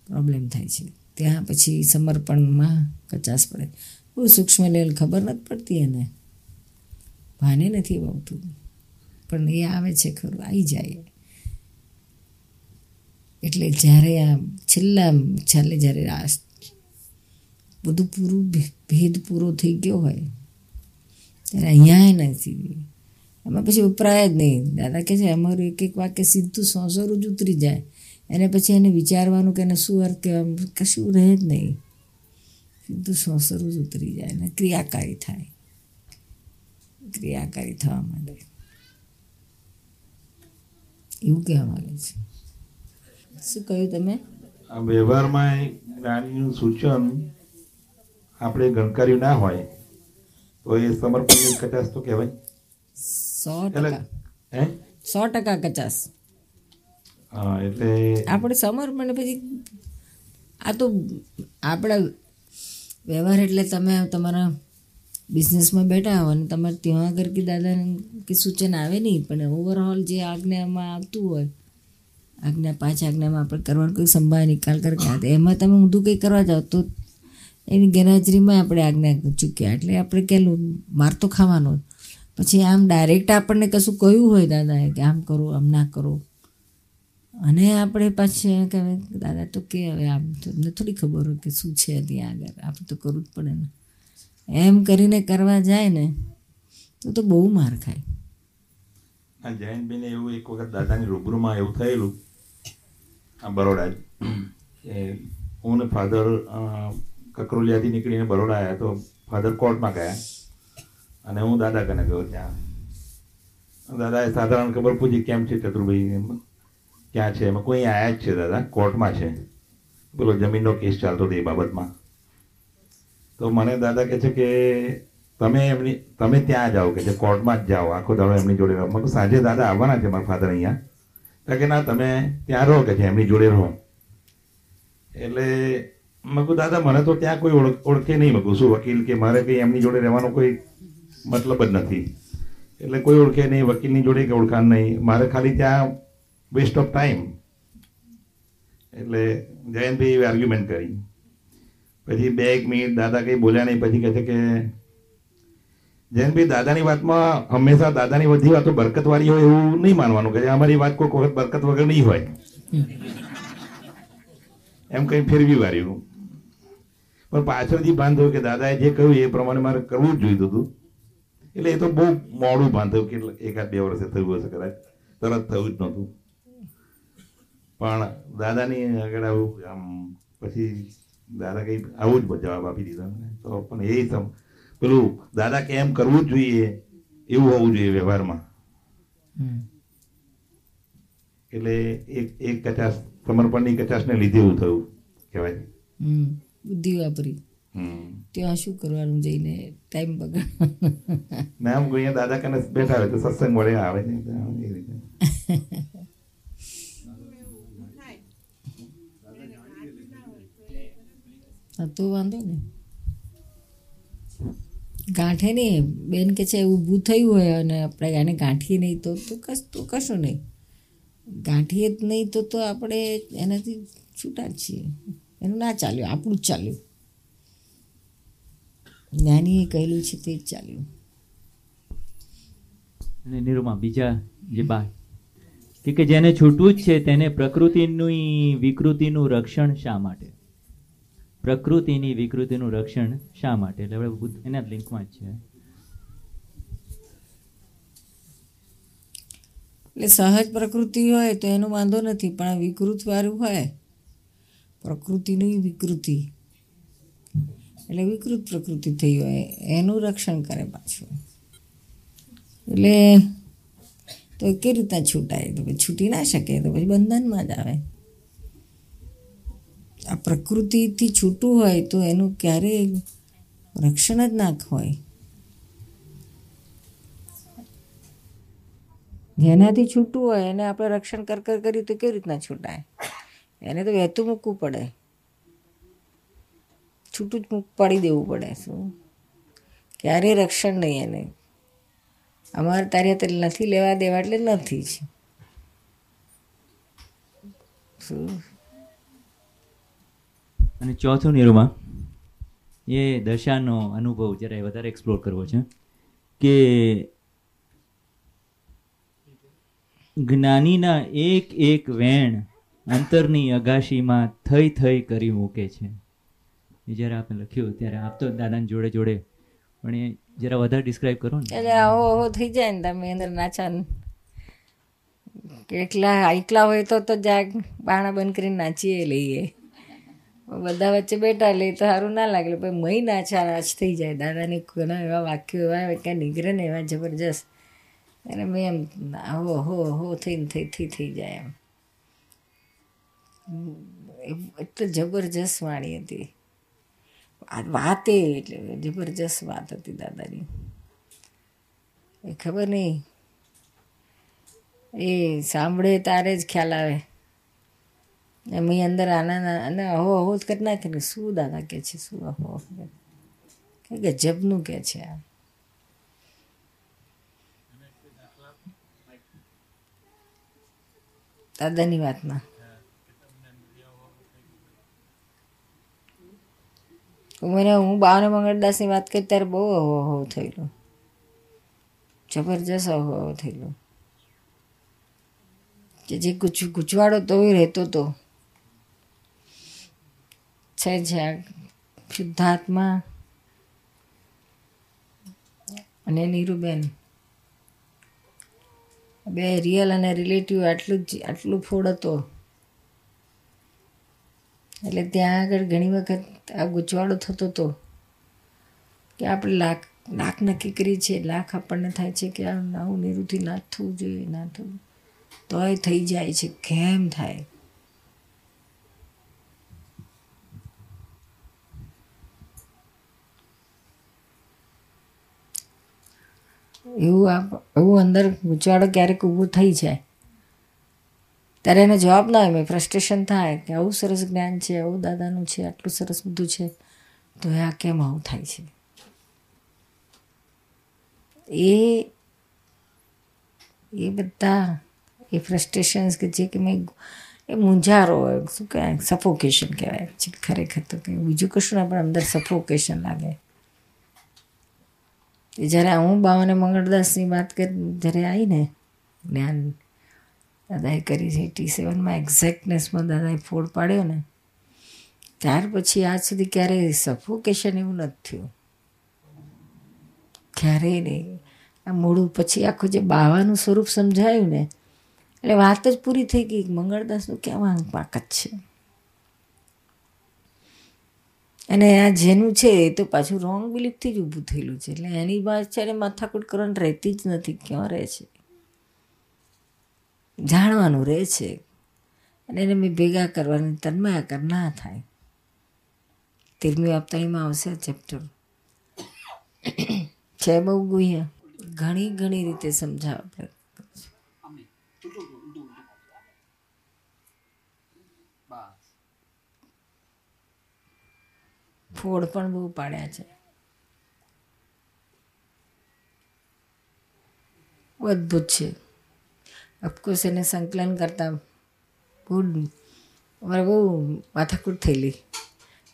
પ્રોબ્લેમ થાય છે. ત્યાં પછી સમર્પણમાં કચાશ પડે. બહુ સૂક્ષ્મ લેવલ ખબર નથી પડતી એને. ભાને નથી આવતું પણ એ આવે છે ખરું આવી જાય. એટલે જ્યારે આ છેલ્લા છેલ્લે જ્યારે આ બધું પૂરું ભેદ પૂરો થઈ ગયો હોય, ત્યારે અહીંયા નથી એમાં પછી ઉપરાય જ નહીં. દાદા કહે છે, અમારું એક એક વાક્ય સીધું સોસરું જ ઉતરી જાય. એને પછી એને વિચારવાનું કે એને શું અર્થ કહેવાનું કશું રહે જ નહીં. સીધું સોસરું જ ઉતરી જાય અને ક્રિયાકારી થાય. ક્રિયાકારી થવા માંડે. એવું કહેવા માંગે છે. શું કહ્યું તમે? આ વ્યવહારમાં જ્ઞાનીનું સૂચન આપણે ગણકાર્યું ના હોય તો એ સમર્પણની કચાસ તો કહેવાય. સો ટકા. હે? સો ટકા કચાસ હા, એટલે આપણે સમર્પણ પછી આ તો આપણા વ્યવહાર એટલે તમે તમારા બિઝનેસમાં બેઠા હો અને તમારે ત્યાં આગળ કે દાદાને કે સૂચન આવે નહીં, પણ ઓવરઓલ જે આજ્ઞામાં આવતું હોય, આજ્ઞા પાંચ આજ્ઞામાં આપણે કરવાનું કોઈ સંભાળ નિકાલ કરતા એમાં તમે ઊંધું કંઈ કરવા જાઓ તો એની ગેરહાજરીમાં આપણે આજ્ઞા ચૂક્યા. એટલે આપણે કેલું માર તો ખાવાનો પછી આમ ડાયરેક્ટ આપણને કશું કહ્યું હોય દાદાએ કે આમ કરો, આમ ના કરો અને આપણે પાછી કે દાદા તો કે હવે આમ તમને થોડી ખબર હોય કે શું છે ત્યાં આગળ. આપણે તો કરવું જ પડે ને. એમ કરીને કરવા જાય ને, તો તો બહુ માર ખાય. આ જયંતભાઈને એવું એક વખત દાદાની રૂબરૂમાં એવું થયેલું, આ બરોડા હું ને ફાધર કકરોલિયાથી નીકળીને બરોડા આવ્યા તો ફાધર કોર્ટમાં ગયા. અને હું દાદા કને ગયો ત્યાં. દાદાએ સાધારણ ખબર પૂછી કેમ છે ચતુરભાઈ ક્યાં છે? એમાં કોઈ આયા જ છે, દાદા. કોર્ટમાં છે. પેલો જમીનનો કેસ ચાલતો હતો એ બાબતમાં. તો મને દાદા કહે છે કે તમે એમની, તમે ત્યાં જાઓ, કે છે કોર્ટમાં જ જાઓ. આખો દાડો એમની જોડે રહો. સાંજે દાદા આવવાના છે મારા ફાધર અહીંયા. કે ના, તમે ત્યાં રહો, કે છે એમની જોડે રહો. એટલે મગું દાદા, મને તો ત્યાં કોઈ ઓળખ, ઓળખે નહીં. મગું શું વકીલ કે મારે કંઈ એમની જોડે રહેવાનો કોઈ મતલબ જ નથી. એટલે કોઈ ઓળખે નહીં, વકીલની જોડે કે ઓળખાણ નહીં. મારે ખાલી ત્યાં વેસ્ટ ઓફ ટાઈમ એટલે જયંતભાઈ એવી આર્ગ્યુમેન્ટ કરી. પછી બે એક મિનિટ દાદા કંઈ બોલ્યા નહીં, પછી કહે છે કે જયંતભાઈ દાદાની વાતમાં હંમેશા દાદાની બધી વાતો બરકતવાળી હોય એવું નહીં માનવાનું. કે અમારી વાત કોઈ વખત બરકત વગર નહીં હોય. એમ કંઈ ફેરવી વાર્યું. પણ પાછળથી ભાન થયું કે દાદાએ જે કહ્યું એ પ્રમાણે મારે કરવું જ જોઈતું હતું. એટલે એ તો બહુ મોડું ભાન થયું કે એકાદ બે વર્ષે થયું હશે કદાચ. તરત થયું જ નહોતું. પણ દાદાની આગળ આવું આમ પછી દાદા કંઈ આવું જ જવાબ આપી દીધો મને. તો પણ એ પેલું દાદા કે એમ કરવું જ જોઈએ એવું હોવું જોઈએ વ્યવહારમાં. એટલે એક એક કચાસ સમર્પણની કચાસને લીધે એવું થયું કહેવાય. બુદ્ધિ વાપરી. ત્યાં શું કરવાનું જઈને ટાઈમ બગાડવાનો? ના આમ કોઈ દાદા કને બેઠા હોય તો સત્સંગ વડે આવે છે એ રીતે. [LAUGHS] હા તો વાંધો ને. ગાંઠે નહીં. બેન કે છે ઊભું થયું હોય અને આપણે આને ગાંઠીએ નહીં તો તો કશ, તો કશું નહીં. ગાંઠીએ જ નહીં તો તો આપણે એનાથી છૂટા છીએ. એનું ના ચાલ્યું, આપણું જ ચાલ્યું. જ્ઞાનીએ કહેલું છે તે જ ચાલ્યું. અને નિરૂમા બીજા જે બા કે જેને છૂટવું જ છે, તેને પ્રકૃતિની વિકૃતિનું રક્ષણ શા માટે? પ્રકૃતિની વિકૃતિનું રક્ષણ શા માટે? એટલે આપણે એના લિંકમાં જ છે. એટલે સહજ પ્રકૃતિ હોય તો એનો વાંધો નથી, પણ આ વિકૃત વાળું હોય, પ્રકૃતિની વિકૃતિ. એટલે વિકૃત પ્રકૃતિ થઈ હોય, એનું રક્ષણ કરે પાછું. એટલે તો કે રીતના છૂટાય? તો પછી છૂટી ના શકે, તો પછી બંધનમાં જ આવે. આ પ્રકૃતિથી છૂટું હોય તો એનું ક્યારેય રક્ષણ જ ના હોય. જેનાથી છૂટું હોય એને આપણે રક્ષણ કર કર કરી તો કેવી રીતના છૂટાય? એને તો વહેતું મૂકવું પડે. છૂટું જ પાડી દેવું પડે શું? ક્યારેય રક્ષણ નહીં એને. અમારે તારે તે નથી લેવા દેવા એટલે નથી શું? અને ચોથું નિરૂમા, એ દશાનો અનુભવ જરાય વધારે એક્સપ્લોર કરવો છે, કે જ્ઞાનીના એક એક વેણ અંતરની અગાશીમાં થઈ થઈ કરી મૂકે છે. એ જ્યારે આપણે લખ્યું ત્યારે આપ તો દાદાની જોડે જોડે, પણ એ જરા વધારે ડિસ્ક્રાઇબ કરો ને. એટલે આવો આવો થઈ જાય ને તમે અંદર નાચા એકલા એકલા હોય તો તો જાગ બાણા બંધ કરીને નાચીએ લઈએ. બધા વચ્ચે બેઠા લે તો સારું ના લાગે. પણ મહી નાચા નાચ થઈ જાય. દાદાની ઘણા એવા વાક્યો એવા ક્યાં નીકળે ને એવા જબરજસ્ત. અને મેં એમ હો હો હો, થઈને થઈ થઈ થઈ જાય એમ. એટલે જબરજસ્ત વાણી હતી. વાત એ એટલે જબરજસ્ત વાત હતી દાદાની. એ ખબર નહીં. એ સાંભળે તારે જ ખ્યાલ આવે. એમ અંદર આનંદ અને અહો અહો જ કરી નાખે ને શું દાદા કે છે શું અહો અહો કે ગજબનું કે છે આ. દાદાની વાતમાં. મને હું બાવન મંગળદાસની વાત કરી ત્યારે બહુ અહો અહો થયેલું. જબરજસ્ત અહો અહો થયેલું. જે ગુચ ગુચવાડો તો રહેતો હતો છે આ શુદ્ધાત્મા અને નીરુબેન. બે રિયલ અને રિલેટિવ આટલું જ, આટલું ફોડ હતો. એટલે ત્યાં આગળ ઘણી વખત આ ગૂંચવાડો થતો હતો કે આપણે લાખ લાખ નક્કી કરીએ છીએ લાખ આપણને થાય છે કે આ આવું નિરુથી ના થવું જોઈએ, ના થવું. તોય થઈ જાય છે, કેમ થાય? એવું આ એવું અંદર ગૂંચવાડો ક્યારેક ઊભું થઈ જાય. ત્યારે એનો જવાબ ના મેં ફ્રસ્ટ્રેશન થાય કે આવું સરસ જ્ઞાન છે, આવું દાદાનું છે, આટલું સરસ બધું છે. તો આ કેમ આવું થાય છે? એ એ બધા એ ફ્રસ્ટ્રેશન્સ કે જે કે મેં એ મૂંઝારો શું કહેવાય સફોકેશન કહેવાય. ખરેખર તો કે બીજું કશું ના, પણ અંદર સફોકેશન લાગે. જ્યારે હું બાવાને મંગળદાસની વાત કરી જ્યારે આવીને જ્ઞાન દાદાએ કરી છે, એટી સેવનમાં એક્ઝેક્ટનેસમાં દાદાએ ફોડ પાડ્યો ને, ત્યાર પછી આજ સુધી ક્યારેય સફોકેશન એવું નથી થયું. ક્યારેય નહીં. આ મોડું પછી આખું જે બાવાનું સ્વરૂપ સમજાયું ને, એટલે વાત જ પૂરી થઈ ગઈ મંગળદાસનું કેવા પાકત છે. અને આ જેનું છે એ તો પાછું રોંગ બિલીફથી જ ઊભું થયેલું છે. એટલે એની પાછળ માથાકૂટ કરવાની રહેતી જ નથી, ક્યાં રહે છે? જાણવાનું રહે છે. અને એને મેં ભેગા કરવાની તન્માયાકર ના થાય. તેરમી આપતાણીમાં આવશે આ ચેપ્ટર છે બહુ ગુહ્યા. ઘણી ઘણી રીતે સમજાવ. ફોડ પણ બહુ પાડ્યા છે. અદ્ભુત છે. અફકોર્સ એને સંકલન કરતા બહુ અમારે બહુ માથાકૂટ થયેલી.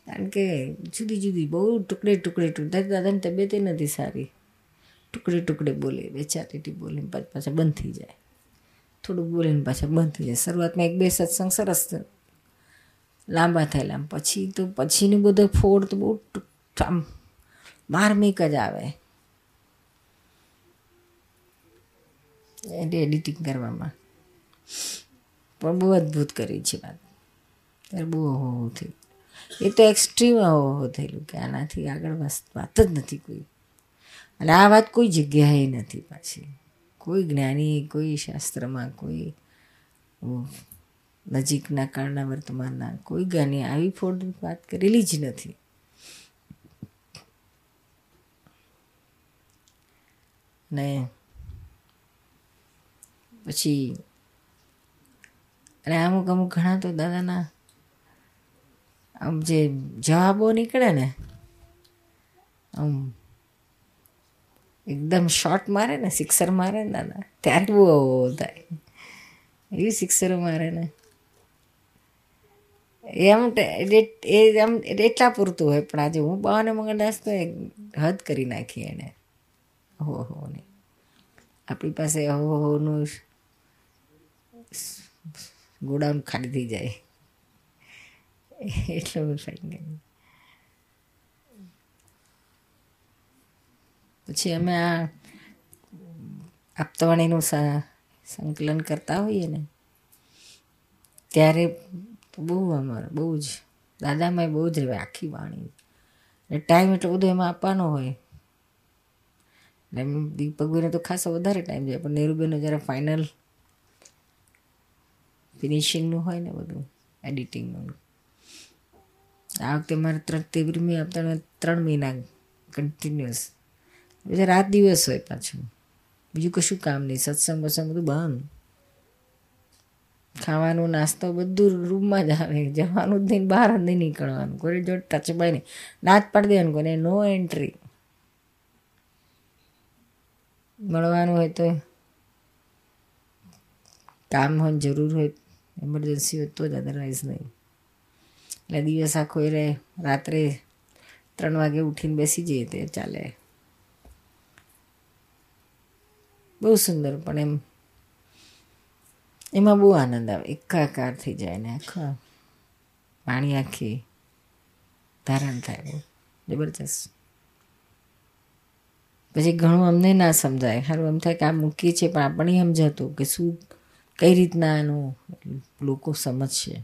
કારણ કે જુદી જુદી બહુ ટુકડે ટુકડે ટુકડે દાદાની તબિયત નથી સારી. ટુકડે ટુકડે બોલે, બે ચાર લીટી બોલે પાછા બંધ થઈ જાય. થોડુંક બોલીને પાછા બંધ થઈ જાય. શરૂઆતમાં એક બે સત્સંગ સરસ લાંબા થયેલા પછી તો પછીનું બધો ફોડ તો બહુ આમ માર્મિક જ આવે. એટલે એડિટિંગ કરવામાં. પણ બહુ અદ્ભુત કરી છે વાત. ત્યારે બહુ અહોહો થયું એ તો એક્સ્ટ્રીમ હો થયેલું કે આનાથી આગળ વાત જ નથી કોઈ. અને આ વાત કોઈ જગ્યાએ નથી પાછી. કોઈ જ્ઞાની, કોઈ શાસ્ત્રમાં કોઈ નજીકના કાળના વર્તમાનના કોઈ ગાની આવી ફોડ વાત કરેલી જ નથી. ને પછી અને અમુક અમુક ઘણા તો દાદાના આમ જે જવાબો નીકળે ને, આમ એકદમ શોર્ટ મારે ને સિક્સર મારે ને દાદા, ત્યારે બહુ થાય. એવી સિક્સરો મારે ને. એમ એ એમ એટલા પૂરતું હોય. પણ આજે હું બાવાને મંગળદાસ તો હદ કરી નાખી એને. હો હો, ને. આપણી પાસે હો હોનું ગોડાઉન ખાલી થઈ જાય. એટલું ફાઈન પછી અમે આ આપતાવાણીનું સંકલન કરતા હોઈએ ને, ત્યારે બહુ અમારે, બહુ જ. દાદામાં બહુ જ રહે આખી વાણી એટલે ટાઈમ એટલો બધો એમાં આપવાનો હોય. એટલે એમ દીપકભાઈને તો ખાસો વધારે ટાઈમ જાય, પણ નેરુબેનનું જ્યારે ફાઇનલ ફિનિશિંગનું હોય ને બધું એડિટિંગનું આ વખતે મારે ત્રણ તેરમી આપતા ત્રણ મહિના કન્ટિન્યુઅસ બીજા રાત દિવસ હોય પાછું. બીજું કશું કામ નહીં. સત્સંગ વસંગ બધું બંધ. ખાવાનું નાસ્તો બધું રૂમમાં જ આવે. જવાનું જ નહીં, બહાર જ નહીં નીકળવાનું. કોઈ જો ટચ બાય નહીં. ના પાડી દેવાનું કોઈને. નો એન્ટ્રી મળવાનું હોય તો કામ હોય, જરૂર હોય એમરજન્સી હોય તો જ અદરવાઇઝ નહીં. એટલે દિવસ આખો એ રહે. રાત્રે ત્રણ વાગે ઉઠીને બેસી જઈએ તે ચાલે. બહુ સુંદર પણ એમ. એમાં બહુ આનંદ આવે. એકાકાર થઈ જાય ને આખા. પાણી આખી ધારણ થાય બહુ. જબરજસ્ત. પછી ઘણું અમને ના સમજાય. સારું એમ થાય કે આ મૂકીએ છીએ પણ આપણે સમજાતું કે શું કઈ રીતના એનું લોકો સમજશે.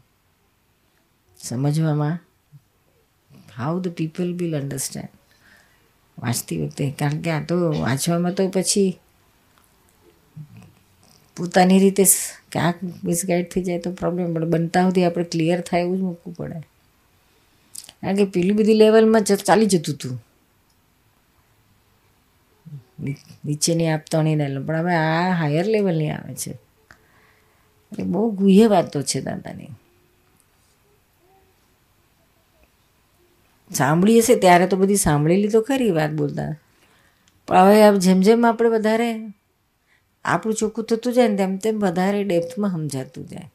સમજવામાં how the people will understand વાંચતી વખતે. કારણ કે આ તો વાંચવામાં તો પછી પોતાની રીતે ક્યાંક મિસગાઈડ થઈ જાય તો પ્રોબ્લેમ પડે બનતા સુધી આપણે ક્લિયર થાય એવું જ મૂકવું પડે. કારણ કે પેલી બધી લેવલમાં ચાલી જતું હતું નીચેની આપતાની લેવલ પણ હવે આ હાયર લેવલની આવે છે. એટલે બહુ ગુહ્ય વાતો છે દાદાની. સાંભળી હશે ત્યારે તો બધી સાંભળેલી તો ખરી વાત બોલતા. પણ હવે જેમ જેમ આપણે વધારે આપણું ચોખ્ખું થતું જાય ને તેમ તેમ વધારે ડેપ્થમાં સમજાતું જાય.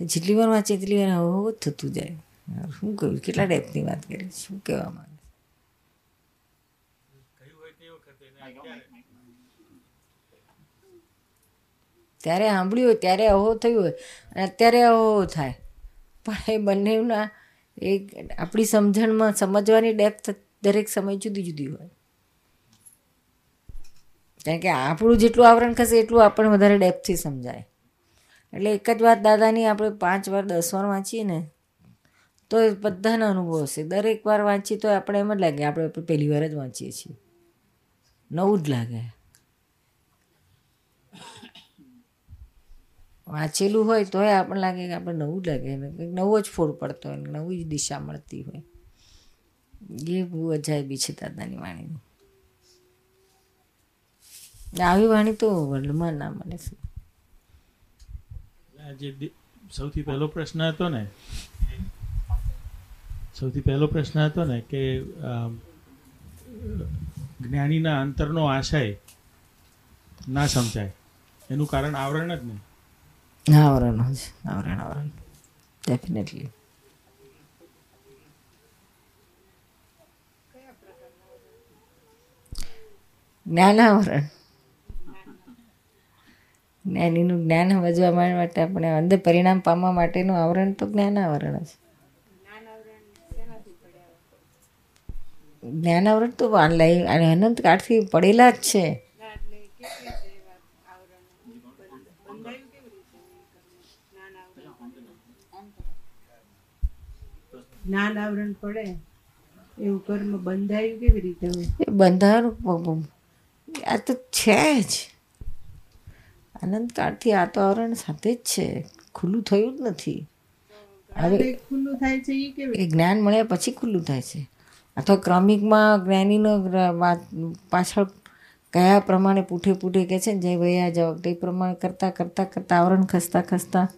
જેટલી વાર વાંચે એટલી વાર હો થતું જાય. શું કહ્યું કેટલા ડેપ્થની વાત કરી શું કહેવા માંગે? ત્યારે સાંભળ્યું હોય, ત્યારે અહો થયું હોય અને અત્યારે અહો થાય. પણ એ બંનેના એક આપણી સમજણમાં, સમજવાની ડેપ્થ દરેક સમય જુદી જુદી હોય. કારણ કે આપણું જેટલું આવરણ ખસે એટલું આપણને વધારે ડેપથી સમજાય. એટલે એક જ વાત દાદાની, આપણે પાંચ વાર, દસ વાર વાંચીએ ને, તો એ બધાના અનુભવ હશે. દરેક વાર વાંચીએ તો આપણે એમ જ લાગે આપણે પહેલી વાર જ વાંચીએ છીએ. નવું જ લાગે. વાંચેલું હોય તોય આપણને લાગે કે આપણે નવું જ લાગે. એને કંઈક નવો જ ફોડ પડતો હોય, નવી જ દિશા મળતી હોય. એ બહુ અજાયબી છે દાદાની વાણીની. આવી વાણી તો વર્લ્ડમાં ના મળે છે. સૌથી પહેલો પ્રશ્ન હતો ને સૌથી પહેલો પ્રશ્ન હતો ને કે જ્ઞાનીના અંતરનો આશય ના સમજાય. એનું કારણ આવરણ જ નહીં. આવરણ જ આવરણ આવરણ. ડેફિનેટલી જ્ઞાનાવરણ જ્ઞાનીનું જ્ઞાન સમજવા માટે આપણે અંદર પરિણામ પામવા માટેનું આવરણ તો જ્ઞાનાવરણ જ. જ્ઞાનાવરણ તો ઓનલાઈન અનંત કાળથી પડેલા જ છે. જ્ઞાન આવરણ પડે એવું કર્મ બંધાયું કેવી રીતે એ બંધારણ આ તો છે જ. અનંતકાળથી આ તો આવરણ સાથે જ છે. ખુલ્લું થયું જ નથી. હવે ખુલ્લું થાય છે એ જ્ઞાન મળ્યા પછી ખુલ્લું થાય છે. અથવા ક્રમિકમાં જ્ઞાનીનો વાત પાછળ કયા પ્રમાણે પૂઠે પૂઠે કહે છે ને જય ભૈયા જાઓ. તે પ્રમાણે કરતાં કરતાં કરતાં આવરણ ખસતા ખસતા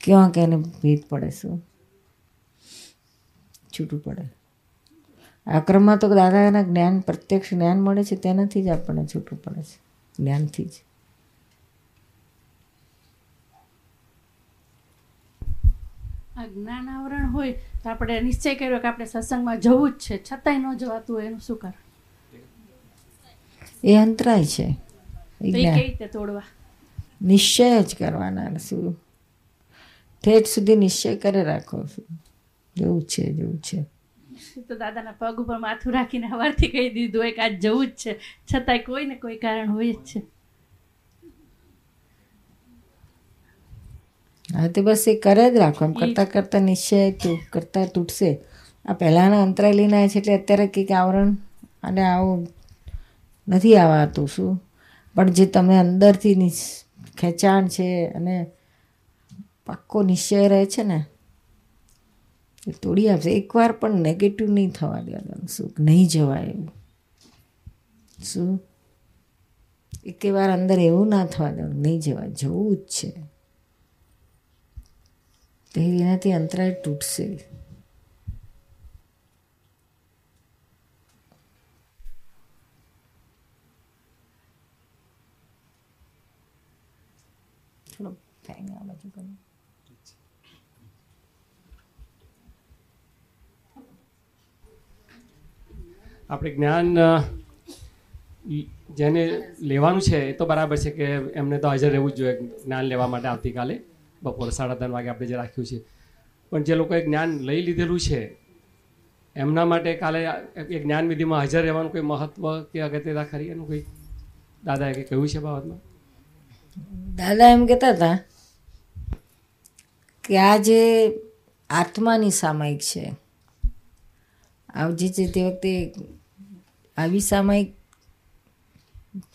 ક્યાં કે એને ભેદ પડે શું? છૂટું પડે. આ ક્રમમાં તો દાદાના જ્ઞાન પ્રત્યક્ષ જ્ઞાન મળે છે તેનાથી જ આપણને છૂટું પડે છે. જ્ઞાનથી જ. આ જ્ઞાન આવરણ હોય તો આપણે નિશ્ચય કર્યો કે આપણે સત્સંગમાં જવું જ છે. છતાંય ન જવાતું હોય એનું શું કારણ? એ અંતરાય છે. એ કઈ રીતે તોડવા? નિશ્ચય જ કરવાના શું? ઠેઠ સુધી નિશ્ચય કરી રાખો શું? જેવું છે જેવું છે. તો દાદાના પગ ઉપર માથું રાખીને સવારથી કહી દીધું હોય કે આજ જવું જ છે. છતાંય કોઈ ને કોઈ કારણ હોય જ છે. હા તે બસ એ કરે જ રાખો. એમ કરતાં કરતાં નિશ્ચય તું કરતાં તૂટશે. આ પહેલાંના અંતરાય લઈને આવે છે એટલે અત્યારે કંઈક આવરણ અને આવું નથી આવાતું શું? પણ જે તમે અંદરથી ખેંચાણ છે અને પાક્કો નિશ્ચય રહે છે ને એ તોડી આપશે. એકવાર પણ નેગેટિવ નહીં થવા દેવાનું શું? નહીં જવાય એવું. શું? એકે વાર અંદર એવું ના થવા દેવાનું નહીં જવાય. જવું જ છે. તો એનાથી અંતરાય તૂટશે થોડો ફેંગ આ બાજુ કરો. આપણે જ્ઞાન જેને લેવાનું છે એ તો બરાબર છે કે એમને તો હાજર રહેવું જ જોઈએ જ્ઞાન લેવા માટે આવતીકાલે બપોરે સાડા ત્રણ વાગે આપણે જે રાખ્યું છે. પણ જે લોકોએ જ્ઞાન લઈ લીધેલું છે, એમના માટે કાલે એ જ્ઞાન વિધિમાં હાજર રહેવાનું કોઈ મહત્વ કે અગત્યતા ખરી? એનું કોઈ દાદાએ કંઈ કહ્યું છે બાબતમાં? દાદા એમ કહેતા હતા કે આ જે આત્માની સામાયિક છે આવજે છે તે વખતે આવી સામાયિક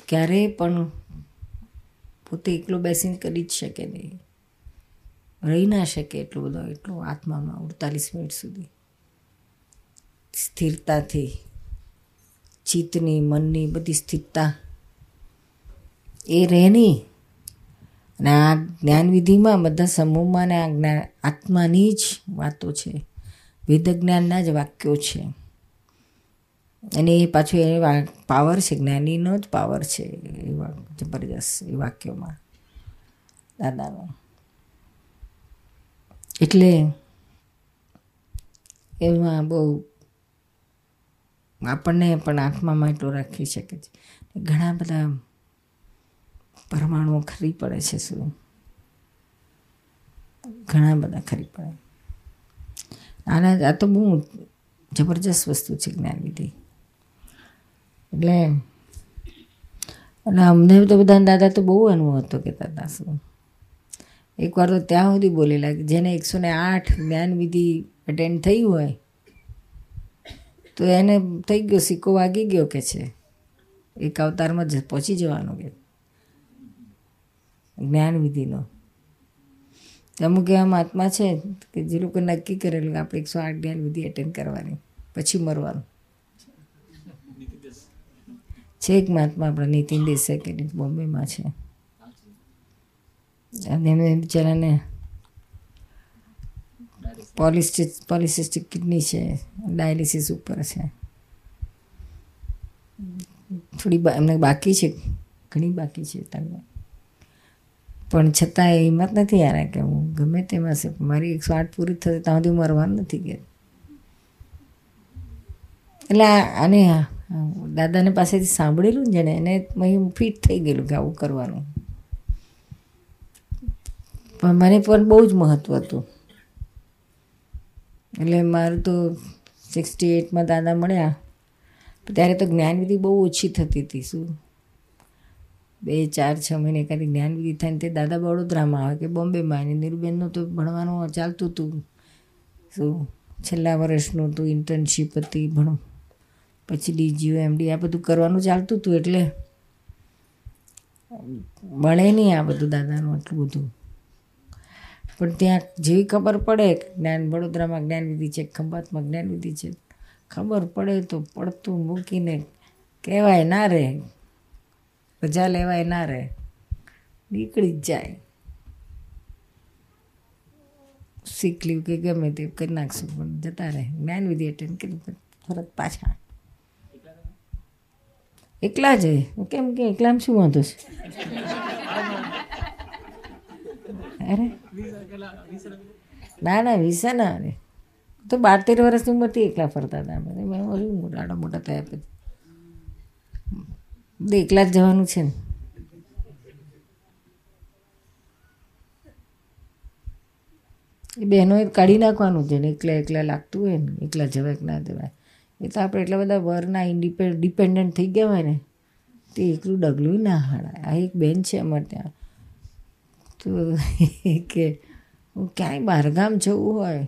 ક્યારેય પણ પોતે એકલો બેસીને કરી જ શકે નહીં. રહી ના શકે એટલો બધો, એટલો આત્મામાં અડતાલીસ મિનિટ સુધી. સ્થિરતાથી, ચિત્તની, મનની બધી સ્થિરતા. એ રહેની અને આ જ્ઞાનવિધિમાં બધા સમૂહમાં આ જ્ઞાન આત્માની જ વાતો છે. વેદ જ્ઞાનના જ વાક્યો છે. અને એ પાછું એ પાવર છે, જ્ઞાનીનો જ પાવર છે એ જબરજસ્ત એ વાક્યોમાં. દાદાનો. એટલે એમાં બહુ આપણને પણ આંખમાં માટો રાખી શકે છે. ઘણા બધા પરમાણુઓ ખરી પડે છે શું? ઘણા બધા ખરી પડે. આના આ તો બહુ જબરજસ્ત વસ્તુ છે જ્ઞાનવિધિ એટલે, અને અમને તો બધા દાદા તો બહુ અનુભવ હતો કે દાદા શું? એકવાર તો ત્યાં સુધી બોલેલા જેને એકસો ને આઠ જ્ઞાનવિધિ અટેન્ડ થઈ હોય તો એને થઈ ગયો સિક્કો વાગી ગયો કે છે? એક અવતારમાં જ પહોંચી જવાનો કે? જ્ઞાનવિધિનો અમુક એવા મહાત્મા છે કે જે લોકો નક્કી કરેલું કે આપણે એકસો આઠ જ્ઞાનવિધિ અટેન્ડ કરવાની પછી મરવાનું. છે એક મહાત્મા આપણા નીતિન દેસાઈ કે બોમ્બેમાં છે. એમને બિચારાને પોલિસ્ટિક પોલિસિસ્ટિક કિડની છે ડાયાલિસિસ ઉપર છે. થોડી એમને બાકી છે, ઘણી બાકી છે તમને પણ છતાં એ હિંમત નથી યાર, કે હું ગમે તેમાં છે મારી એકસો આઠ પૂરી થશે, ત્યાં સુધી મરવાનું નથી કે એટલે અને દાદાને પાસેથી સાંભળેલું ને, એને ફિટ થઈ ગયેલું કે આવું કરવાનું. પણ મને પણ બહુ જ મહત્ત્વ હતું. એટલે મારું તો સિક્સટી એટમાં દાદા મળ્યા. ત્યારે તો જ્ઞાનવિધિ બહુ ઓછી થતી હતી, શું? બે, ચાર, છ મહિને એકાદી જ્ઞાનવિધિ થાય ને તે દાદા વડોદરામાં આવે કે બોમ્બેમાં અને નીરુબેનનું તો ભણવાનું ચાલતું હતું. શું? છેલ્લા વર્ષનું હતું ઇન્ટર્નશીપ હતી, ભણો. પછી ડીજીઓ એમડી આ બધું કરવાનું ચાલતું હતું એટલે. મળે નહીં આ બધું દાદાનું આટલું બધું. પણ ત્યાં જેવી ખબર પડે જ્ઞાન વડોદરામાં જ્ઞાનવિધિ છે, ખંભાતમાં જ્ઞાનવિધિ છે, ખબર પડે તો પડતું મૂકીને કહેવાય ના રહે રજા લેવાય ના રહે નીકળી જ જાય. શીખ લીવ કે ગમે તે કરી નાખશું, પણ જતા રહે. જ્ઞાનવિધિ એટેન્ડ કરી તરત પાછા એકલા જ કેમ કે એકલામાં શું વાંધો છે? અરે? ના? ના વિસા ના અરે. તો બાર તેર વર્ષની ઉંમરથી એકલા ફરતા હતા અમે. મેં મોટા મોટા થયા પછી. એકલા જ જવાનું છે ને. એ બહેનોએ કાઢી નાખવાનું છે ને એકલા એકલા લાગતું હોય ને એકલા જવાય કે ના જવાય. એ તો આપણે એટલા બધા વરના ઇન્ડિપેન્ડ ડિપેન્ડન્ટ થઈ ગયા હોય ને તે એકલું ડગલું ના હાડાય આ એક બેન છે અમારે ત્યાં. કે, હું ક્યાંય બહારગામ જવું હોય?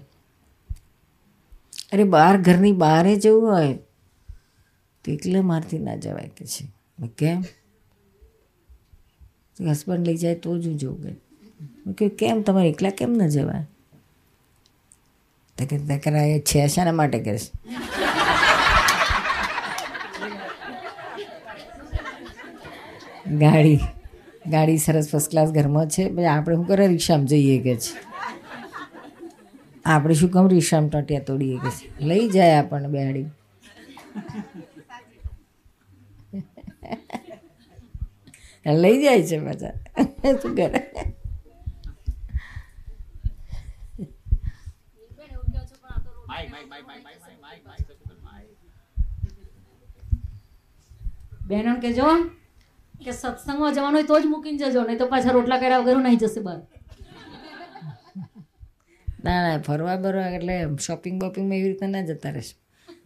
અરે, બહાર ઘરની બહારે જવું હોય? તો એકલે મારથી ના જવાય કે છે. કેમ? હસબન્ડ લઈ જાય તો જ હું જવું કે. મેં કહ્યું કેમ? તમારે એકલા કેમ ન જવાય? તો કે એ છે, શાના માટે કે ગાડી. ગાડી સરસ ફર્સ્ટ ક્લાસ ઘરમાં છે. પછી આપણે શું કરે, રિક્ષામાં જઈએ કે છે. આપણે શું કહું રિક્ષામાં ટોટિયા તોડીએ કે છે. લઈ જાય આપણને બેહાડી [LAUGHS] લઈ જાય છે પાછા. [LAUGHS] શું કરે? બહેનો કહેજો. કે સત્સંગમાં જવાનું હોય તો જ મૂકીને જજો, નહીં તો પાછા રોટલા કર્યા વગર નહીં જશે બહાર ના ના, ફરવા બરવા એટલે શોપિંગ બોપિંગમાં એવી રીતે ના જતા રહેશે.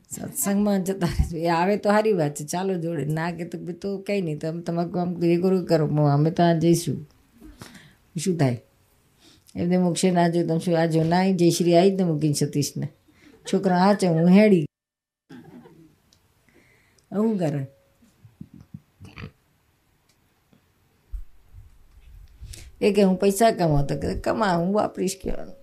સત્સંગમાં જતા રહેશે. એ આવે તો સારી વાત છે. ચાલો જોડે. ના કે તો તો કંઈ નહીં. તમે તમારું આમ એ કરો અમે તો આ જઈશું. શું થાય? એમને મૂકશે ના જોયું તમે શું આ જો? ના જયશ્રી આવી જ ને મૂકીને સતીશને. છોકરા હા છે હું હેડી. આવું કરે? એ કે હું પૈસા કમાતો કે કમા હું વાપરીશ કહેવાનું